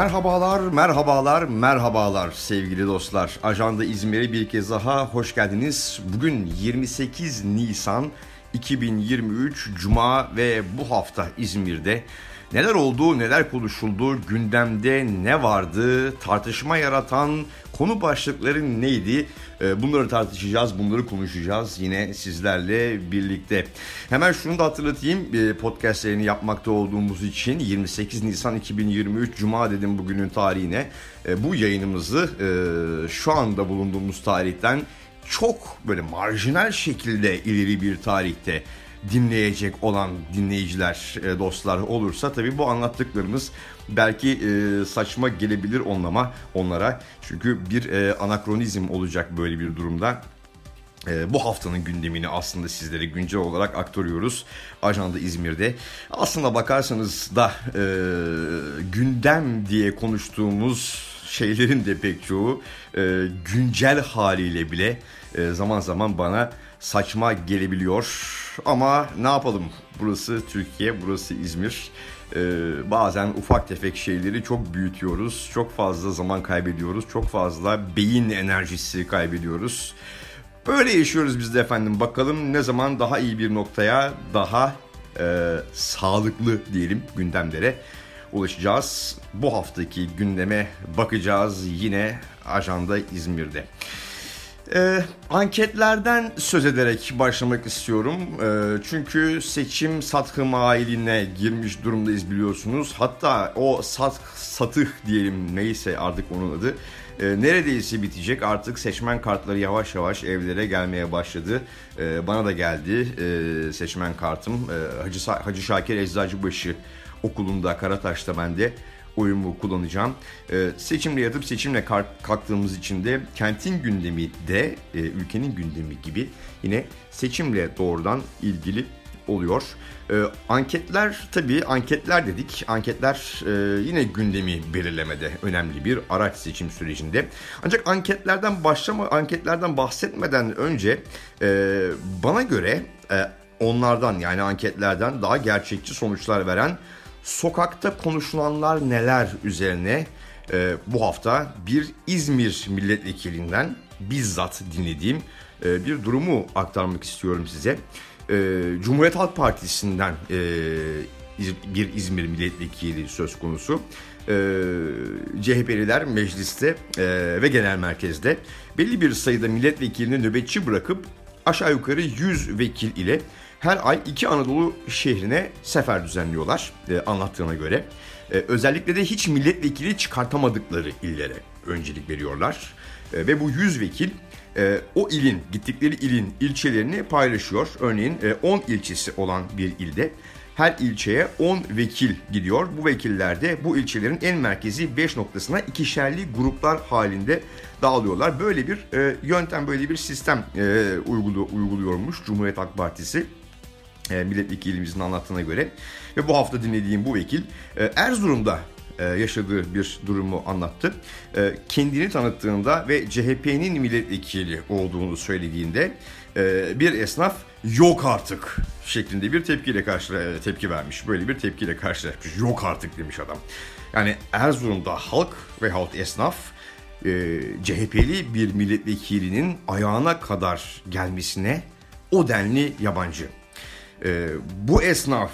Merhabalar, merhabalar, merhabalar sevgili dostlar. Ajanda İzmir'e bir kez daha hoş geldiniz. Bugün 28 Nisan 2023 Cuma ve bu hafta İzmir'de neler oldu, neler konuşuldu, gündemde ne vardı, tartışma yaratan konu başlıkları neydi? Ee, bunları tartışacağız, bunları konuşacağız yine sizlerle birlikte. Hemen şunu da hatırlatayım ee, podcastlerini yapmakta olduğumuz için 28 Nisan 2023 Cuma dedim bugünün tarihine. Ee, bu yayınımızı e, şu anda bulunduğumuz tarihten çok böyle marjinal şekilde ileri bir tarihte dinleyecek olan dinleyiciler, e, dostlar olursa tabii bu anlattıklarımız belki e, saçma gelebilir onlama onlara. Çünkü bir e, anakronizm olacak böyle bir durumda. bu haftanın gündemini aslında sizlere güncel olarak aktarıyoruz. Ajanda İzmir'de. Aslında bakarsanız da e, gündem diye konuştuğumuz şeylerin de pek çoğu e, güncel haliyle bile e, zaman zaman bana saçma gelebiliyor. Ama ne yapalım? Burası Türkiye, burası İzmir. Ee, bazen ufak tefek şeyleri çok büyütüyoruz. Çok fazla zaman kaybediyoruz. Çok fazla beyin enerjisi kaybediyoruz. Böyle yaşıyoruz biz de efendim. Bakalım ne zaman daha iyi bir noktaya, daha e, sağlıklı diyelim gündemlere ulaşacağız. Bu haftaki gündeme bakacağız yine ajanda İzmir'de. Ee, anketlerden söz ederek başlamak istiyorum. Ee, çünkü seçim satkı mailine girmiş durumdayız biliyorsunuz. Hatta o sat, satıh diyelim neyse artık onun adı. E, neredeyse bitecek artık seçmen kartları yavaş yavaş evlere gelmeye başladı. E, bana da geldi e, seçmen kartım. E, Hacı, Hacı Şakir Eczacıbaşı okulunda Karataş'ta bende oyumu kullanacağım. E, seçimle yatıp seçimle kalktığımız için de kentin gündemi de e, ülkenin gündemi gibi yine seçimle doğrudan ilgili oluyor. E, anketler tabii anketler dedik. Anketler e, yine gündemi belirlemede önemli bir araç seçim sürecinde. Ancak anketlerden başlama anketlerden bahsetmeden önce e, bana göre e, onlardan yani anketlerden daha gerçekçi sonuçlar veren sokakta konuşulanlar neler üzerine e, bu hafta bir İzmir milletvekilinden bizzat dinlediğim e, bir durumu aktarmak istiyorum size. E, Cumhuriyet Halk Partisi'nden e, bir İzmir milletvekili söz konusu. E, CHP'liler mecliste e, ve genel merkezde belli bir sayıda milletvekilini nöbetçi bırakıp aşağı yukarı 100 vekil ile her ay iki Anadolu şehrine sefer düzenliyorlar e, anlattığına göre. E, özellikle de hiç milletvekili çıkartamadıkları illere öncelik veriyorlar. E, ve bu 100 vekil e, o ilin, gittikleri ilin ilçelerini paylaşıyor. Örneğin e, 10 ilçesi olan bir ilde her ilçeye 10 vekil gidiyor. Bu vekiller de bu ilçelerin en merkezi 5 noktasına ikişerli gruplar halinde dağılıyorlar. Böyle bir e, yöntem, böyle bir sistem e, uygulu, uyguluyormuş Cumhuriyet Halk Partisi e, milletvekilimizin anlattığına göre ve bu hafta dinlediğim bu vekil e, Erzurum'da e, yaşadığı bir durumu anlattı. E, kendini tanıttığında ve CHP'nin milletvekili olduğunu söylediğinde bir esnaf yok artık şeklinde bir tepkiyle karşı tepki vermiş. Böyle bir tepkiyle karşılaşmış. Yok artık demiş adam. Yani Erzurum'da halk ve halk esnaf CHP'li bir milletvekilinin ayağına kadar gelmesine o denli yabancı. E, bu esnaf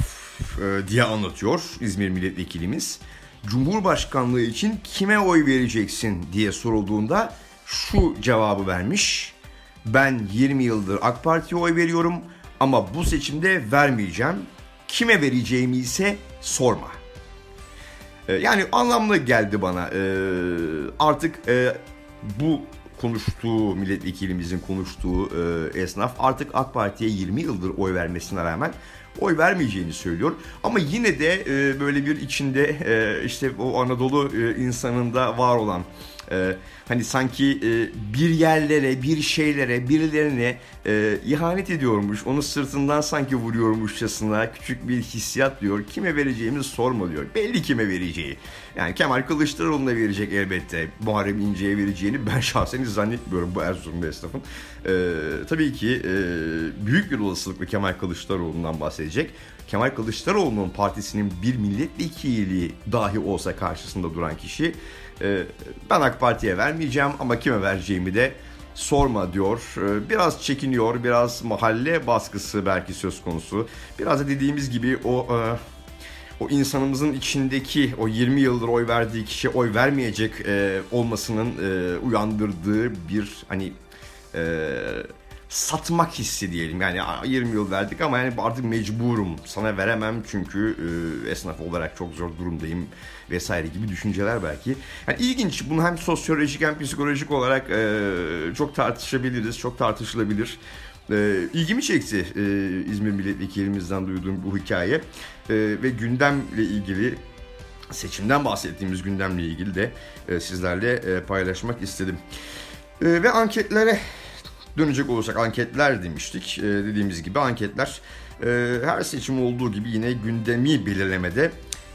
e, diye anlatıyor İzmir milletvekilimiz. Cumhurbaşkanlığı için kime oy vereceksin diye sorulduğunda şu cevabı vermiş. Ben 20 yıldır AK Parti'ye oy veriyorum ama bu seçimde vermeyeceğim. Kime vereceğimi ise sorma. Ee, yani anlamlı geldi bana. Ee, artık e, bu konuştuğu, milletvekilimizin konuştuğu e, esnaf artık AK Parti'ye 20 yıldır oy vermesine rağmen oy vermeyeceğini söylüyor. Ama yine de e, böyle bir içinde e, işte o Anadolu e, insanında var olan E, hani sanki e, bir yerlere, bir şeylere, birilerine e, ihanet ediyormuş. Onu sırtından sanki vuruyormuşçasına küçük bir hissiyat diyor. Kime vereceğimizi sorma diyor. Belli kime vereceği. Yani Kemal Kılıçdaroğlu'na verecek elbette. Muharrem İnce'ye vereceğini ben şahsen zannetmiyorum bu Erzurumlu esnafın. E, tabii ki e, büyük bir olasılıkla Kemal Kılıçdaroğlu'ndan bahsedecek. Kemal Kılıçdaroğlu'nun partisinin bir milletvekili dahi olsa karşısında duran kişi ben AK Parti'ye vermeyeceğim ama kime vereceğimi de sorma diyor. E, biraz çekiniyor, biraz mahalle baskısı belki söz konusu. Biraz da dediğimiz gibi o e, o insanımızın içindeki o 20 yıldır oy verdiği kişi oy vermeyecek e, olmasının e, uyandırdığı bir hani satmak hissi diyelim. Yani 20 yıl verdik ama yani artık mecburum. Sana veremem çünkü e, esnaf olarak çok zor durumdayım vesaire gibi düşünceler belki. Yani ilginç. Bunu hem sosyolojik hem psikolojik olarak e, çok tartışabiliriz. Çok tartışılabilir. E, ilgimi çekti e, İzmir milletvekilimizden duyduğum bu hikaye. E, ve gündemle ilgili seçimden bahsettiğimiz gündemle ilgili de e, sizlerle e, paylaşmak istedim. E, ve anketlere dönecek olursak anketler demiştik. E, dediğimiz gibi anketler e, her seçim olduğu gibi yine gündemi belirlemede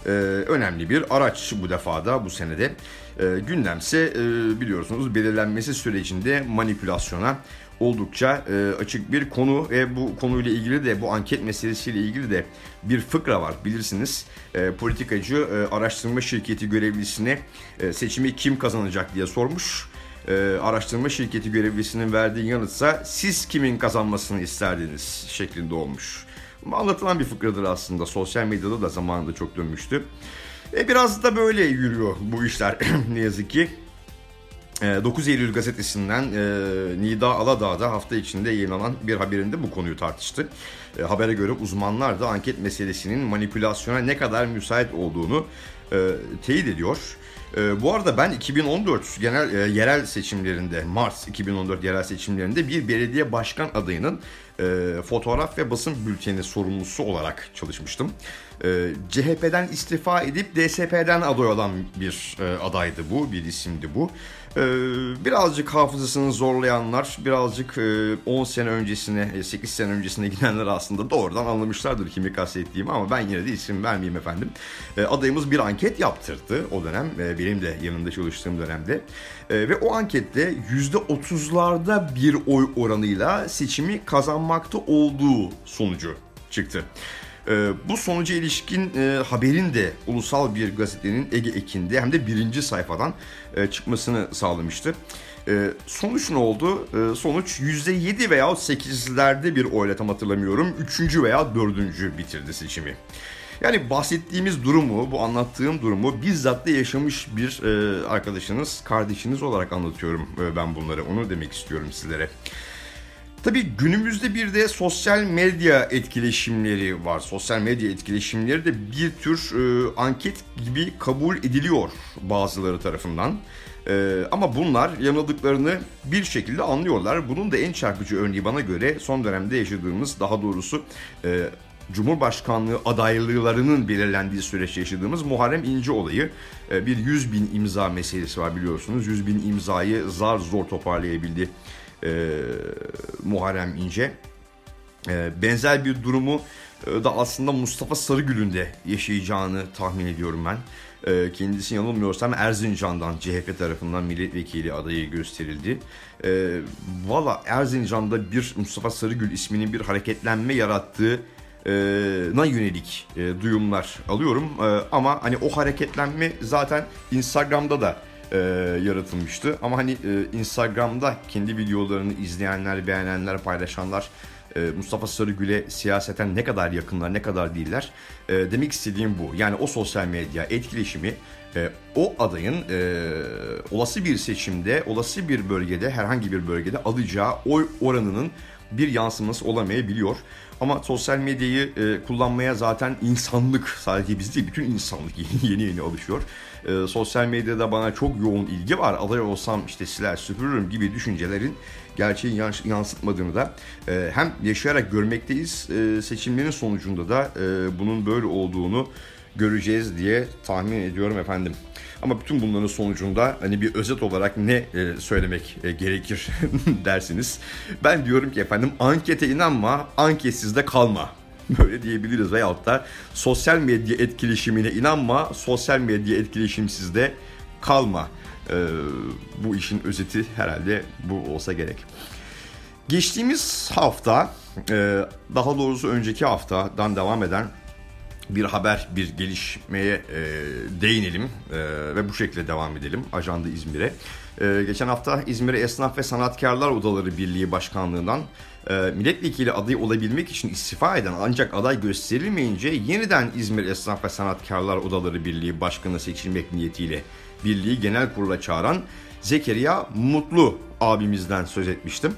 e, önemli bir araç bu defada bu senede. E, gündemse e, biliyorsunuz belirlenmesi sürecinde manipülasyona oldukça e, açık bir konu ve bu konuyla ilgili de bu anket meselesiyle ilgili de bir fıkra var bilirsiniz. E, politikacı e, araştırma şirketi görevlisine e, seçimi kim kazanacak diye sormuş e, araştırma şirketi görevlisinin verdiği yanıtsa siz kimin kazanmasını isterdiniz şeklinde olmuş. Anlatılan bir fıkradır aslında. Sosyal medyada da zamanında çok dönmüştü. E biraz da böyle yürüyor bu işler ne yazık ki. 9 e, Eylül gazetesinden e, Nida Aladağ'da hafta içinde yayınlanan bir haberinde bu konuyu tartıştı. E, habere göre uzmanlar da anket meselesinin manipülasyona ne kadar müsait olduğunu e, teyit ediyor. E, bu arada ben 2014 genel e, yerel seçimlerinde, Mart 2014 yerel seçimlerinde bir belediye başkan adayının e, fotoğraf ve basın bülteni sorumlusu olarak çalışmıştım. E, CHP'den istifa edip DSP'den aday olan bir e, adaydı bu, bir isimdi bu. Ee, birazcık hafızasını zorlayanlar, birazcık 10 e, sene öncesine, 8 e, sene öncesine gidenler aslında doğrudan anlamışlardır kimi kastettiğimi ama ben yine de isim vermeyeyim efendim. Ee, adayımız bir anket yaptırdı o dönem, e, benim de yanında çalıştığım dönemde. Ee, ve o ankette %30'larda bir oy oranıyla seçimi kazanmakta olduğu sonucu çıktı. E, bu sonuca ilişkin e, haberin de ulusal bir gazetenin Ege Ekin'de hem de birinci sayfadan e, çıkmasını sağlamıştı. E, sonuç ne oldu? E, sonuç %7 veya 8'lerde bir oyla tam hatırlamıyorum. Üçüncü veya dördüncü bitirdi seçimi. Yani bahsettiğimiz durumu, bu anlattığım durumu bizzat da yaşamış bir e, arkadaşınız, kardeşiniz olarak anlatıyorum ben bunları. Onu demek istiyorum sizlere. Tabii günümüzde bir de sosyal medya etkileşimleri var. Sosyal medya etkileşimleri de bir tür e, anket gibi kabul ediliyor bazıları tarafından. E, ama bunlar yanıldıklarını bir şekilde anlıyorlar. Bunun da en çarpıcı örneği bana göre son dönemde yaşadığımız daha doğrusu e, Cumhurbaşkanlığı adaylılarının belirlendiği süreçte yaşadığımız Muharrem İnce olayı. E, bir 100 bin imza meselesi var biliyorsunuz. 100 bin imzayı zar zor toparlayabildi e, Muharrem İnce. E, benzer bir durumu e, da aslında Mustafa Sarıgül'ün de yaşayacağını tahmin ediyorum ben. E, kendisi yanılmıyorsam Erzincan'dan CHP tarafından milletvekili adayı gösterildi. E, Valla Erzincan'da bir Mustafa Sarıgül isminin bir hareketlenme yarattığı na yönelik e, duyumlar alıyorum. E, ama hani o hareketlenme zaten Instagram'da da e, yaratılmıştı. Ama hani e, Instagram'da kendi videolarını izleyenler, beğenenler, paylaşanlar e, Mustafa Sarıgül'e siyaseten ne kadar yakınlar, ne kadar değiller. E, demek istediğim bu. Yani o sosyal medya etkileşimi e, o adayın e, olası bir seçimde, olası bir bölgede, herhangi bir bölgede alacağı oy oranının bir yansıması olamayabiliyor. Ama sosyal medyayı e, kullanmaya zaten insanlık sadece biz değil bütün insanlık yeni yeni alışıyor. E, sosyal medyada bana çok yoğun ilgi var. Aday olsam işte siler süpürürüm gibi düşüncelerin gerçeği yansıtmadığını da e, hem yaşayarak görmekteyiz. E, seçimlerin sonucunda da e, bunun böyle olduğunu göreceğiz diye tahmin ediyorum efendim. Ama bütün bunların sonucunda hani bir özet olarak ne e, söylemek e, gerekir dersiniz. Ben diyorum ki efendim ankete inanma, anketsiz de kalma. Böyle diyebiliriz veyahut da sosyal medya etkileşimine inanma, sosyal medya etkileşimsiz de kalma. Ee, bu işin özeti herhalde bu olsa gerek. Geçtiğimiz hafta, e, daha doğrusu önceki haftadan devam eden bir haber, bir gelişmeye e, değinelim e, ve bu şekilde devam edelim Ajanda İzmir'e. E, geçen hafta İzmir Esnaf ve Sanatkarlar Odaları Birliği Başkanlığı'ndan e, milletvekili adayı olabilmek için istifa eden ancak aday gösterilmeyince yeniden İzmir Esnaf ve Sanatkarlar Odaları Birliği Başkanı seçilmek niyetiyle birliği genel kurula çağıran Zekeriya Mutlu abimizden söz etmiştim.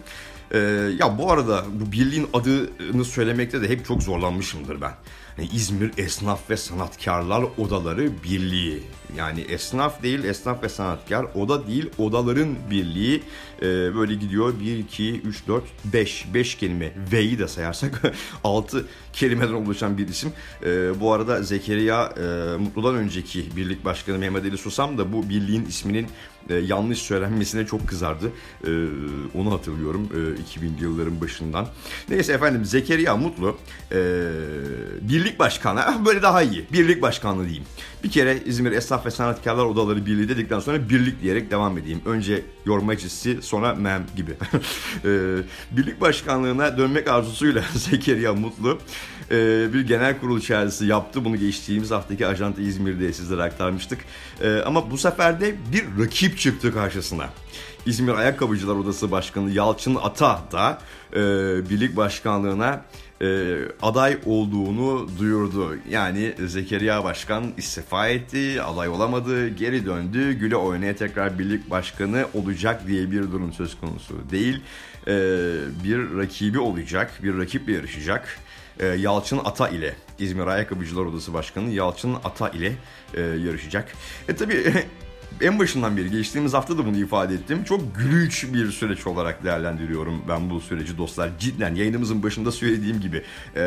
Ee, ya bu arada bu birliğin adını söylemekte de hep çok zorlanmışımdır ben. Yani İzmir Esnaf ve Sanatkarlar Odaları Birliği. Yani esnaf değil, esnaf ve sanatkar, oda değil, odaların birliği. Ee, böyle gidiyor 1, 2, 3, 4, 5. 5 kelime. V'yi de sayarsak 6 kelimeden oluşan bir isim. Ee, bu arada Zekeriya e, Mutlu'dan önceki birlik başkanı Mehmet Ali Susam da bu birliğin isminin e, yanlış söylenmesine çok kızardı. E, onu hatırlıyorum e, 2000'li yılların başından. Neyse efendim Zekeriya Mutlu e, birlik başkanı böyle daha iyi. Birlik başkanlığı diyeyim. Bir kere İzmir Esnaf ve Sanatkarlar Odaları Birliği dedikten sonra birlik diyerek devam edeyim. Önce yorma çizisi sonra mem gibi. e, birlik başkanlığına dönmek arzusuyla Zekeriya Mutlu e, bir genel kurul çağrısı yaptı. Bunu geçtiğimiz haftaki Ajanta İzmir'de sizlere aktarmıştık. E, ama bu sefer de bir rakip çıktı karşısına. İzmir Ayakkabıcılar Odası Başkanı Yalçın Ata da e, birlik başkanlığına e, aday olduğunu duyurdu. Yani Zekeriya Başkan istifa etti, aday olamadı, geri döndü. Güle oynaya tekrar birlik başkanı olacak diye bir durum söz konusu değil. E, bir rakibi olacak, bir rakiple yarışacak. E, Yalçın Ata ile İzmir Ayakkabıcılar Odası Başkanı Yalçın Ata ile e, yarışacak. E tabi en başından beri geçtiğimiz hafta da bunu ifade ettim. Çok gülünç bir süreç olarak değerlendiriyorum ben bu süreci dostlar. Cidden yayınımızın başında söylediğim gibi e,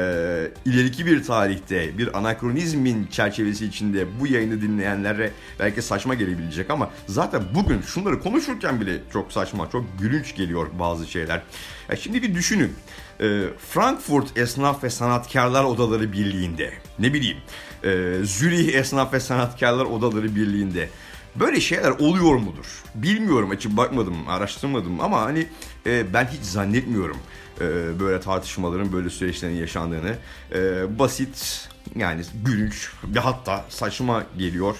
ileriki bir tarihte bir anakronizmin çerçevesi içinde bu yayını dinleyenlere belki saçma gelebilecek ama zaten bugün şunları konuşurken bile çok saçma, çok gülünç geliyor bazı şeyler. Ya şimdi bir düşünün. E, Frankfurt Esnaf ve Sanatkarlar Odaları Birliği'nde ne bileyim e, Zürih Esnaf ve Sanatkarlar Odaları Birliği'nde Böyle şeyler oluyor mudur? Bilmiyorum açıp bakmadım, araştırmadım ama hani e, ben hiç zannetmiyorum e, böyle tartışmaların, böyle süreçlerin yaşandığını. E, basit yani gülünç ve hatta saçma geliyor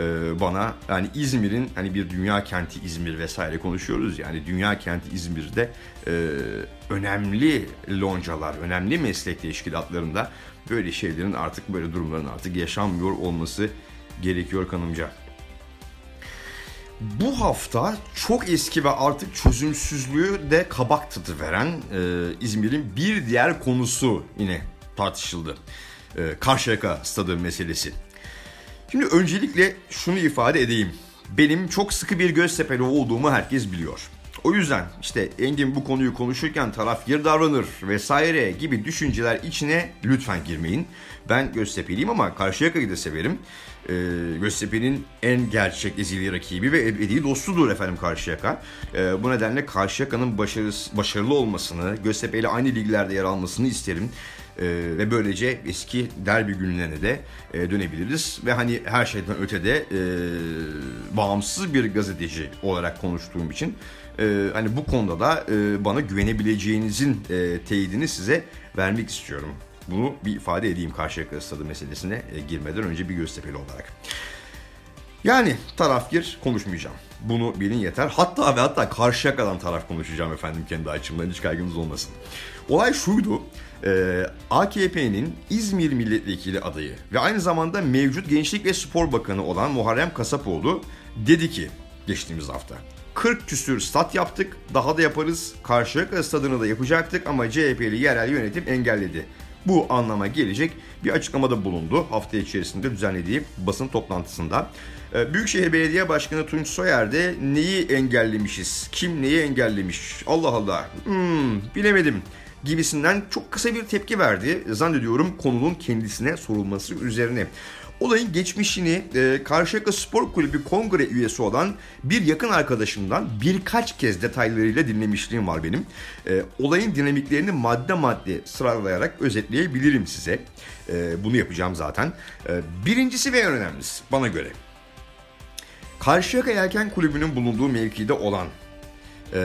e, bana. Yani İzmir'in hani bir dünya kenti İzmir vesaire konuşuyoruz yani dünya kenti İzmir'de e, önemli loncalar, önemli meslek teşkilatlarında böyle şeylerin artık böyle durumların artık yaşanmıyor olması gerekiyor kanımca. Bu hafta çok eski ve artık çözümsüzlüğü de kabak tadı veren e, İzmir'in bir diğer konusu yine tartışıldı. E, Karşıyaka stadı meselesi. Şimdi öncelikle şunu ifade edeyim. Benim çok sıkı bir Göztepe'li olduğumu herkes biliyor. O yüzden işte Engin bu konuyu konuşurken taraf yer davranır vesaire gibi düşünceler içine lütfen girmeyin. Ben Göztepe'liyim ama Karşıyaka'yı da severim. Ee, Göztepe'nin en gerçek ezili rakibi ve ebedi dostudur efendim Karşıyaka. Ee, bu nedenle Karşıyaka'nın başarılı, başarılı olmasını, Göztepe ile aynı liglerde yer almasını isterim. Ee, ve böylece eski derbi günlerine de e, dönebiliriz. Ve hani her şeyden ötede e, bağımsız bir gazeteci olarak konuştuğum için e, hani bu konuda da e, bana güvenebileceğinizin e, teyidini size vermek istiyorum. Bunu bir ifade edeyim Karşıyaka stadı meselesine e, girmeden önce bir Göztepe'li olarak. Yani taraf gir konuşmayacağım. Bunu bilin yeter. Hatta ve hatta Karşıyaka'dan taraf konuşacağım efendim kendi açımdan hiç kaygınız olmasın. Olay şuydu. E, AKP'nin İzmir milletvekili adayı ve aynı zamanda mevcut Gençlik ve Spor Bakanı olan Muharrem Kasapoğlu dedi ki geçtiğimiz hafta 40 küsür stat yaptık. Daha da yaparız. Karşıyaka stadını da yapacaktık ama CHP'li yerel yönetim engelledi. Bu anlama gelecek bir açıklamada bulundu hafta içerisinde düzenlediği basın toplantısında. Ee, Büyükşehir Belediye Başkanı Tunç Soyer de neyi engellemişiz, kim neyi engellemiş, Allah Allah, hmm, bilemedim gibisinden çok kısa bir tepki verdi. Zannediyorum konunun kendisine sorulması üzerine. Olayın geçmişini e, Karşıyaka Spor Kulübü kongre üyesi olan bir yakın arkadaşımdan birkaç kez detaylarıyla dinlemişliğim var benim. E, olayın dinamiklerini madde madde sıralayarak özetleyebilirim size. E, bunu yapacağım zaten. E, birincisi ve en önemlisi bana göre. Karşıyaka Yelken Kulübü'nün bulunduğu mevkide olan e,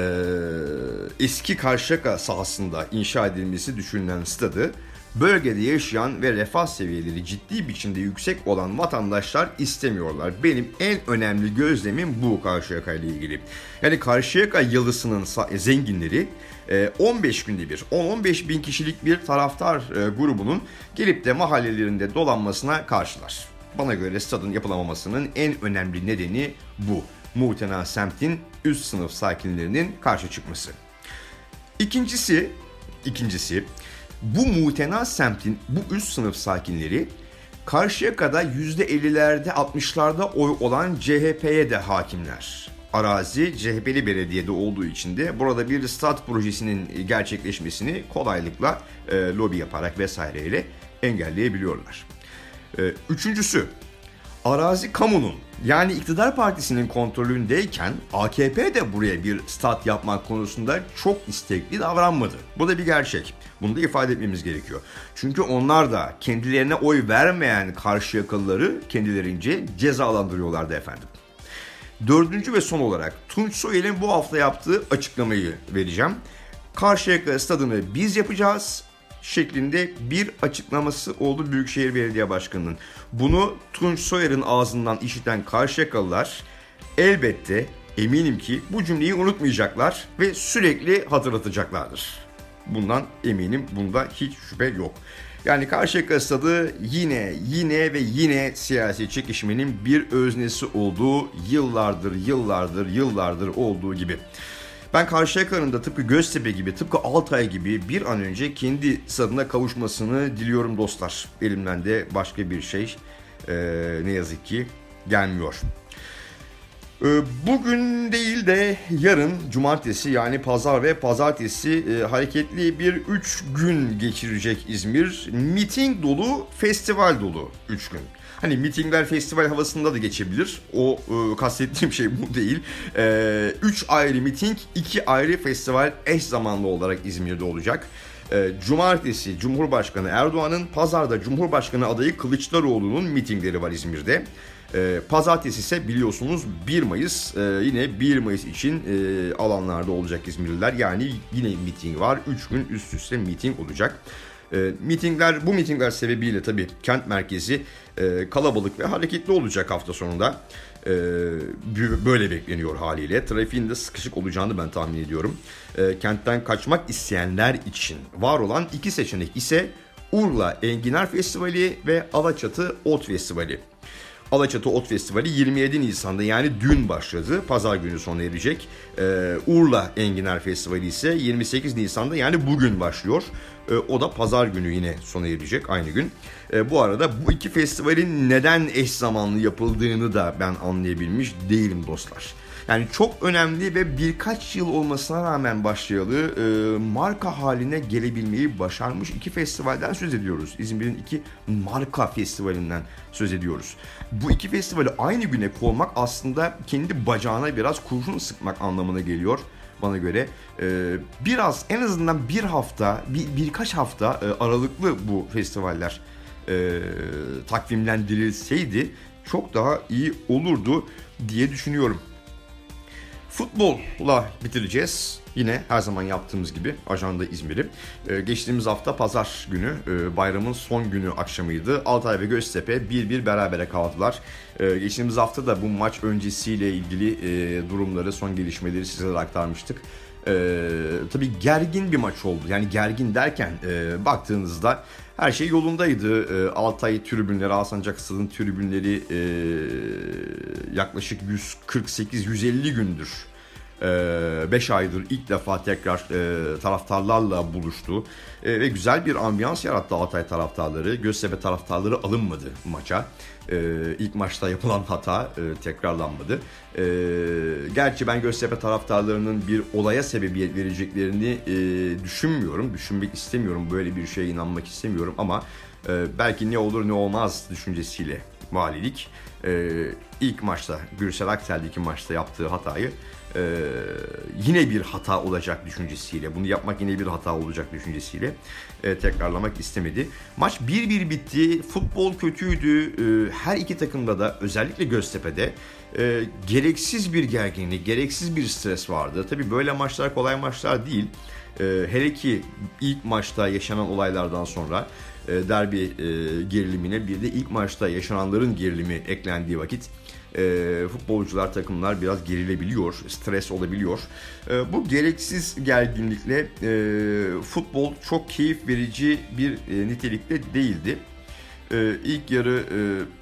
eski Karşıyaka sahasında inşa edilmesi düşünülen stadı bölgede yaşayan ve refah seviyeleri ciddi biçimde yüksek olan vatandaşlar istemiyorlar. Benim en önemli gözlemim bu Karşıyaka ile ilgili. Yani Karşıyaka yalısının zenginleri 15 günde bir 10-15 bin kişilik bir taraftar grubunun gelip de mahallelerinde dolanmasına karşılar. Bana göre stadın yapılamamasının en önemli nedeni bu. Muhtena semtin üst sınıf sakinlerinin karşı çıkması. İkincisi, ikincisi bu muhtena semtin bu üst sınıf sakinleri karşıya kadar %50'lerde 60'larda oy olan CHP'ye de hakimler. Arazi CHP'li belediyede olduğu için de burada bir stat projesinin gerçekleşmesini kolaylıkla e, lobi yaparak vesaireyle engelleyebiliyorlar. E, üçüncüsü arazi kamunun yani iktidar partisinin kontrolündeyken AKP de buraya bir stat yapmak konusunda çok istekli davranmadı. Bu da bir gerçek. Bunu da ifade etmemiz gerekiyor. Çünkü onlar da kendilerine oy vermeyen karşı yakalıları kendilerince cezalandırıyorlardı efendim. Dördüncü ve son olarak Tunç Soyer'in bu hafta yaptığı açıklamayı vereceğim. Karşıyaka stadını biz yapacağız şeklinde bir açıklaması oldu Büyükşehir Belediye Başkanı'nın. Bunu Tunç Soyer'in ağzından işiten Karşıyakalılar elbette eminim ki bu cümleyi unutmayacaklar ve sürekli hatırlatacaklardır. Bundan eminim, bunda hiç şüphe yok. Yani Karşıyaka Stadı yine, yine ve yine siyasi çekişmenin bir öznesi olduğu yıllardır, yıllardır, yıllardır olduğu gibi. Ben Karşıyaka'nın da tıpkı Göztepe gibi, tıpkı Altay gibi bir an önce kendi stadına kavuşmasını diliyorum dostlar. Elimden de başka bir şey e, ne yazık ki gelmiyor. Ee, bugün değil de yarın cumartesi yani pazar ve pazartesi e, hareketli bir 3 gün geçirecek İzmir. Miting dolu, festival dolu 3 gün. Hani mitingler festival havasında da geçebilir. O e, kastettiğim şey bu değil. 3 e, üç ayrı miting, 2 ayrı festival eş zamanlı olarak İzmir'de olacak. E, Cumartesi Cumhurbaşkanı Erdoğan'ın, pazarda Cumhurbaşkanı adayı Kılıçdaroğlu'nun mitingleri var İzmir'de. E, pazartesi ise biliyorsunuz 1 Mayıs e, yine 1 Mayıs için e, alanlarda olacak İzmirliler. Yani yine miting var. 3 gün üst üste miting olacak. E, mitingler bu mitingler sebebiyle tabii kent merkezi e, kalabalık ve hareketli olacak hafta sonunda. E, böyle bekleniyor haliyle. Trafiğin de sıkışık olacağını ben tahmin ediyorum. E, kentten kaçmak isteyenler için var olan iki seçenek ise Urla Enginar Festivali ve Alaçatı Ot Festivali. Alaçatı Ot Festivali 27 Nisan'da yani dün başladı. Pazar günü sona erecek. Ee, Urla Enginar Festivali ise 28 Nisan'da yani bugün başlıyor. Ee, o da pazar günü yine sona erecek aynı gün. Ee, bu arada bu iki festivalin neden eş zamanlı yapıldığını da ben anlayabilmiş değilim dostlar. Yani çok önemli ve birkaç yıl olmasına rağmen başlayalı e, marka haline gelebilmeyi başarmış iki festivalden söz ediyoruz. İzmir'in iki marka festivalinden söz ediyoruz. Bu iki festivali aynı güne koymak aslında kendi bacağına biraz kurşun sıkmak anlamına geliyor bana göre. Ee, biraz en azından bir hafta, bir, birkaç hafta e, aralıklı bu festivaller e, takvimlendirilseydi çok daha iyi olurdu diye düşünüyorum. Futbolla bitireceğiz. Yine her zaman yaptığımız gibi ajanda İzmir'i. Ee, geçtiğimiz hafta pazar günü e, bayramın son günü akşamıydı. Altay ve Göztepe bir bir berabere kaldılar. Ee, geçtiğimiz hafta da bu maç öncesiyle ilgili e, durumları, son gelişmeleri sizlere aktarmıştık. Ee, tabii gergin bir maç oldu. Yani gergin derken e, baktığınızda her şey yolundaydı. E, Altay tribünleri, Alsancak Stad'ın tribünleri e, yaklaşık 148-150 gündür 5 aydır ilk defa tekrar e, taraftarlarla buluştu e, ve güzel bir ambiyans yarattı Altay taraftarları. Göztepe taraftarları alınmadı maça. E, ilk maçta yapılan hata tekrarlanmadı. Gerçi ben Göztepe taraftarlarının bir olaya sebebiyet vereceklerini düşünmüyorum. Düşünmek istemiyorum. Böyle bir şeye inanmak istemiyorum ama belki ne olur ne olmaz düşüncesiyle valilik ilk maçta Gürsel Aksel'deki maçta yaptığı hatayı e, yine bir hata olacak düşüncesiyle, bunu yapmak yine bir hata olacak düşüncesiyle e, tekrarlamak istemedi. Maç 1-1 bitti. Futbol kötüydü. E, her iki takımda da özellikle Göztepe'de e, gereksiz bir gerginlik, gereksiz bir stres vardı. Tabi böyle maçlar kolay maçlar değil. E, hele ki ilk maçta yaşanan olaylardan sonra e, derbi e, gerilimine bir de ilk maçta yaşananların gerilimi eklendiği vakit e, futbolcular, takımlar biraz gerilebiliyor, stres olabiliyor. E, bu gereksiz gerginlikle e, futbol çok keyif verici bir e, nitelikte değildi. E, ilk yarı e,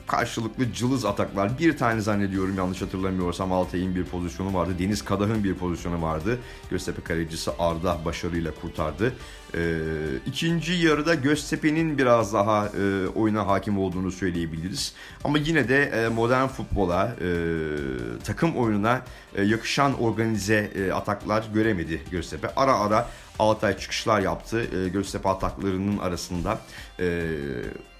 karşılıklı cılız ataklar. Bir tane zannediyorum yanlış hatırlamıyorsam Altay'ın bir pozisyonu vardı. Deniz Kadah'ın bir pozisyonu vardı. Göztepe kalecisi Arda başarıyla kurtardı. Ee, ikinci yarıda Göztepe'nin biraz daha e, oyuna hakim olduğunu söyleyebiliriz. Ama yine de e, modern futbola, e, takım oyununa e, yakışan organize e, ataklar göremedi Göztepe. Ara ara Altay çıkışlar yaptı. E, Göztepe ataklarının arasında e,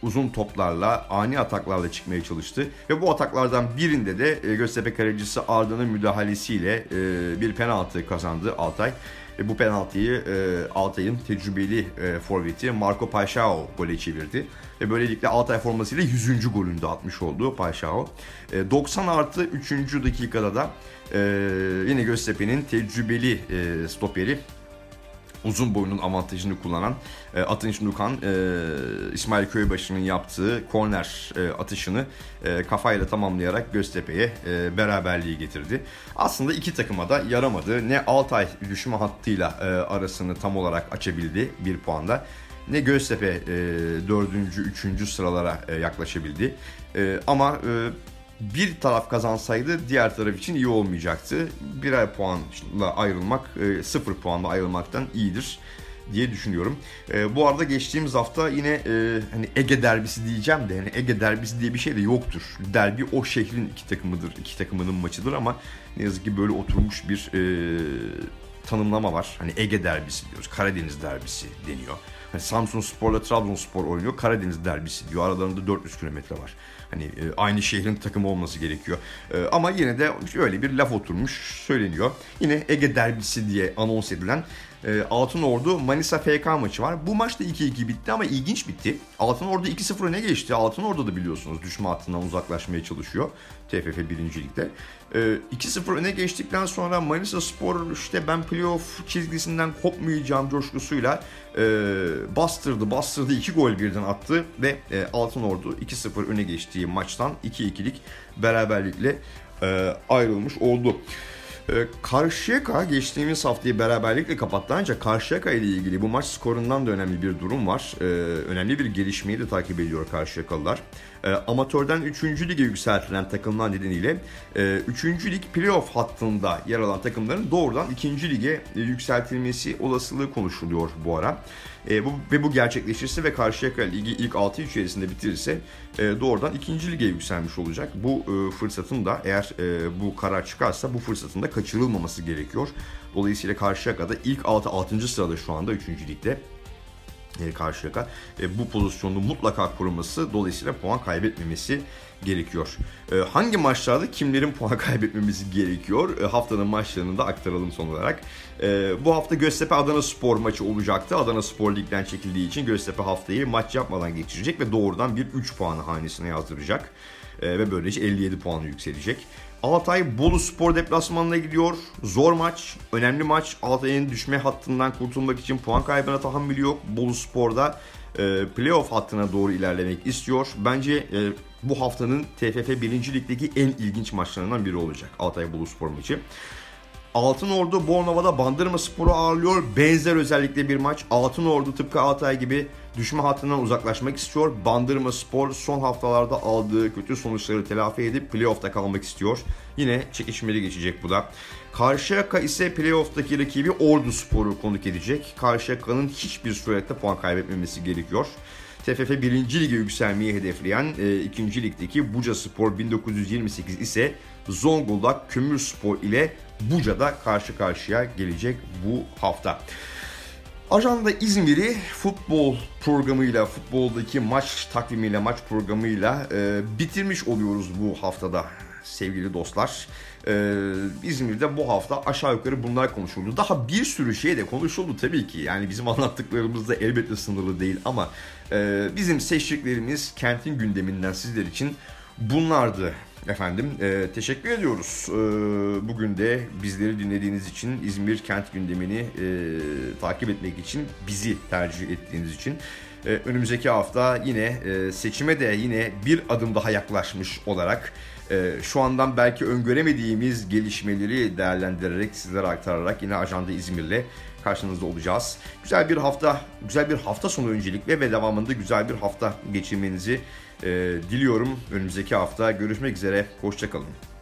uzun toplarla, ani ataklarla çıkmaya çalıştı. Ve bu ataklardan birinde de e, Göztepe kalecisi Arda'nın müdahalesiyle e, bir penaltı kazandı Altay. E, bu penaltıyı e, Altay'ın tecrübeli forveti Marco Paixao gole çevirdi. Ve böylelikle Altay formasıyla 100. golünü de atmış oldu Paixao. E, 90 artı 3. dakikada da yine Göztepe'nin tecrübeli stoperi uzun boyunun avantajını kullanan e, Atınç Nukan e, İsmail Köybaşı'nın yaptığı korner e, atışını e, kafayla tamamlayarak Göztepe'ye e, beraberliği getirdi. Aslında iki takıma da yaramadı. Ne Altay düşme hattıyla e, arasını tam olarak açabildi bir puanda ne Göztepe e, dördüncü, üçüncü sıralara e, yaklaşabildi. E, ama e, bir taraf kazansaydı diğer taraf için iyi olmayacaktı. Birer puanla ayrılmak, e, sıfır puanla ayrılmaktan iyidir diye düşünüyorum. E, bu arada geçtiğimiz hafta yine e, hani Ege derbisi diyeceğim de hani Ege derbisi diye bir şey de yoktur. Derbi o şehrin iki takımıdır, iki takımının maçıdır ama ne yazık ki böyle oturmuş bir e, tanımlama var. Hani Ege derbisi diyoruz, Karadeniz derbisi deniyor. Hani Samsun Spor'la Trabzonspor oynuyor, Karadeniz derbisi diyor. Aralarında 400 kilometre var. Hani e, aynı şehrin takımı olması gerekiyor. E, ama yine de öyle bir laf oturmuş söyleniyor. Yine Ege derbisi diye anons edilen e, Altın Ordu Manisa FK maçı var. Bu maç da 2-2 bitti ama ilginç bitti. Altın Ordu 2-0 öne geçti. Altın Ordu da biliyorsunuz düşme hattından uzaklaşmaya çalışıyor. TFF 1. Lig'de. E, 2-0 öne geçtikten sonra Manisa Spor işte ben playoff çizgisinden kopmayacağım coşkusuyla e, bastırdı bastırdı 2 gol birden attı ve e, Altın Ordu 2-0 öne geçtiği maçtan 2-2'lik beraberlikle e, ayrılmış oldu. Ee, Karşıyaka geçtiğimiz haftayı beraberlikle kapattı ancak Karşıyaka ile ilgili bu maç skorundan da önemli bir durum var. Ee, önemli bir gelişmeyi de takip ediyor Karşıyakalılar. Ee, amatörden 3. lige yükseltilen takımlar nedeniyle e, 3. lig playoff hattında yer alan takımların doğrudan 2. lige yükseltilmesi olasılığı konuşuluyor bu ara. E, bu, ve bu gerçekleşirse ve Karşıyaka Ligi ilk 6 içerisinde bitirirse e, doğrudan ikinci lige yükselmiş olacak. Bu e, fırsatın da eğer e, bu karar çıkarsa bu fırsatın da kaçırılmaması gerekiyor. Dolayısıyla Karşıyaka'da ilk 6 6. sırada şu anda 3. ligde Karşıyaka e, bu pozisyonu mutlaka koruması dolayısıyla puan kaybetmemesi gerekiyor. E, hangi maçlarda kimlerin puan kaybetmemesi gerekiyor? E, haftanın maçlarını da aktaralım son olarak. Bu hafta Göztepe Adana Spor maçı olacaktı. Adana Spor ligden çekildiği için Göztepe haftayı maç yapmadan geçirecek ve doğrudan bir 3 puanı hanesine yazdıracak. E, ve böylece 57 puanı yükselecek. Altay Bolu Spor deplasmanına gidiyor. Zor maç, önemli maç. Altay'ın düşme hattından kurtulmak için puan kaybına tahammülü yok. Bolu Spor'da e, playoff hattına doğru ilerlemek istiyor. Bence e, bu haftanın TFF 1. Lig'deki en ilginç maçlarından biri olacak. Altay Bolu Spor maçı. Altın Ordu Bornova'da Bandırma Spor'u ağırlıyor. Benzer özellikle bir maç. Altın Ordu tıpkı Altay gibi düşme hattından uzaklaşmak istiyor. Bandırma Spor son haftalarda aldığı kötü sonuçları telafi edip playoff'ta kalmak istiyor. Yine çekişmeli geçecek bu da. Karşıyaka ise playoff'taki rakibi Ordu Spor'u konuk edecek. Karşıyaka'nın hiçbir surette puan kaybetmemesi gerekiyor. TFF 1. Lig'e yükselmeyi hedefleyen e, 2. Lig'deki Buca Spor 1928 ise Zonguldak Kömür Spor ile Buca'da karşı karşıya gelecek bu hafta. Ajanda İzmir'i futbol programıyla, futboldaki maç takvimiyle, maç programıyla e, bitirmiş oluyoruz bu haftada sevgili dostlar. Ee, İzmir'de bu hafta aşağı yukarı bunlar konuşuldu. Daha bir sürü şey de konuşuldu tabii ki. Yani bizim anlattıklarımız da elbette sınırlı değil ama e, bizim seçtiklerimiz kentin gündeminden sizler için bunlardı. Efendim e, teşekkür ediyoruz. E, bugün de bizleri dinlediğiniz için İzmir kent gündemini e, takip etmek için bizi tercih ettiğiniz için. E, önümüzdeki hafta yine e, seçime de yine bir adım daha yaklaşmış olarak e, şu andan belki öngöremediğimiz gelişmeleri değerlendirerek sizlere aktararak yine Ajanda İzmir'le karşınızda olacağız. Güzel bir hafta, güzel bir hafta sonu öncelikle ve devamında güzel bir hafta geçirmenizi diliyorum. Önümüzdeki hafta görüşmek üzere. Hoşçakalın.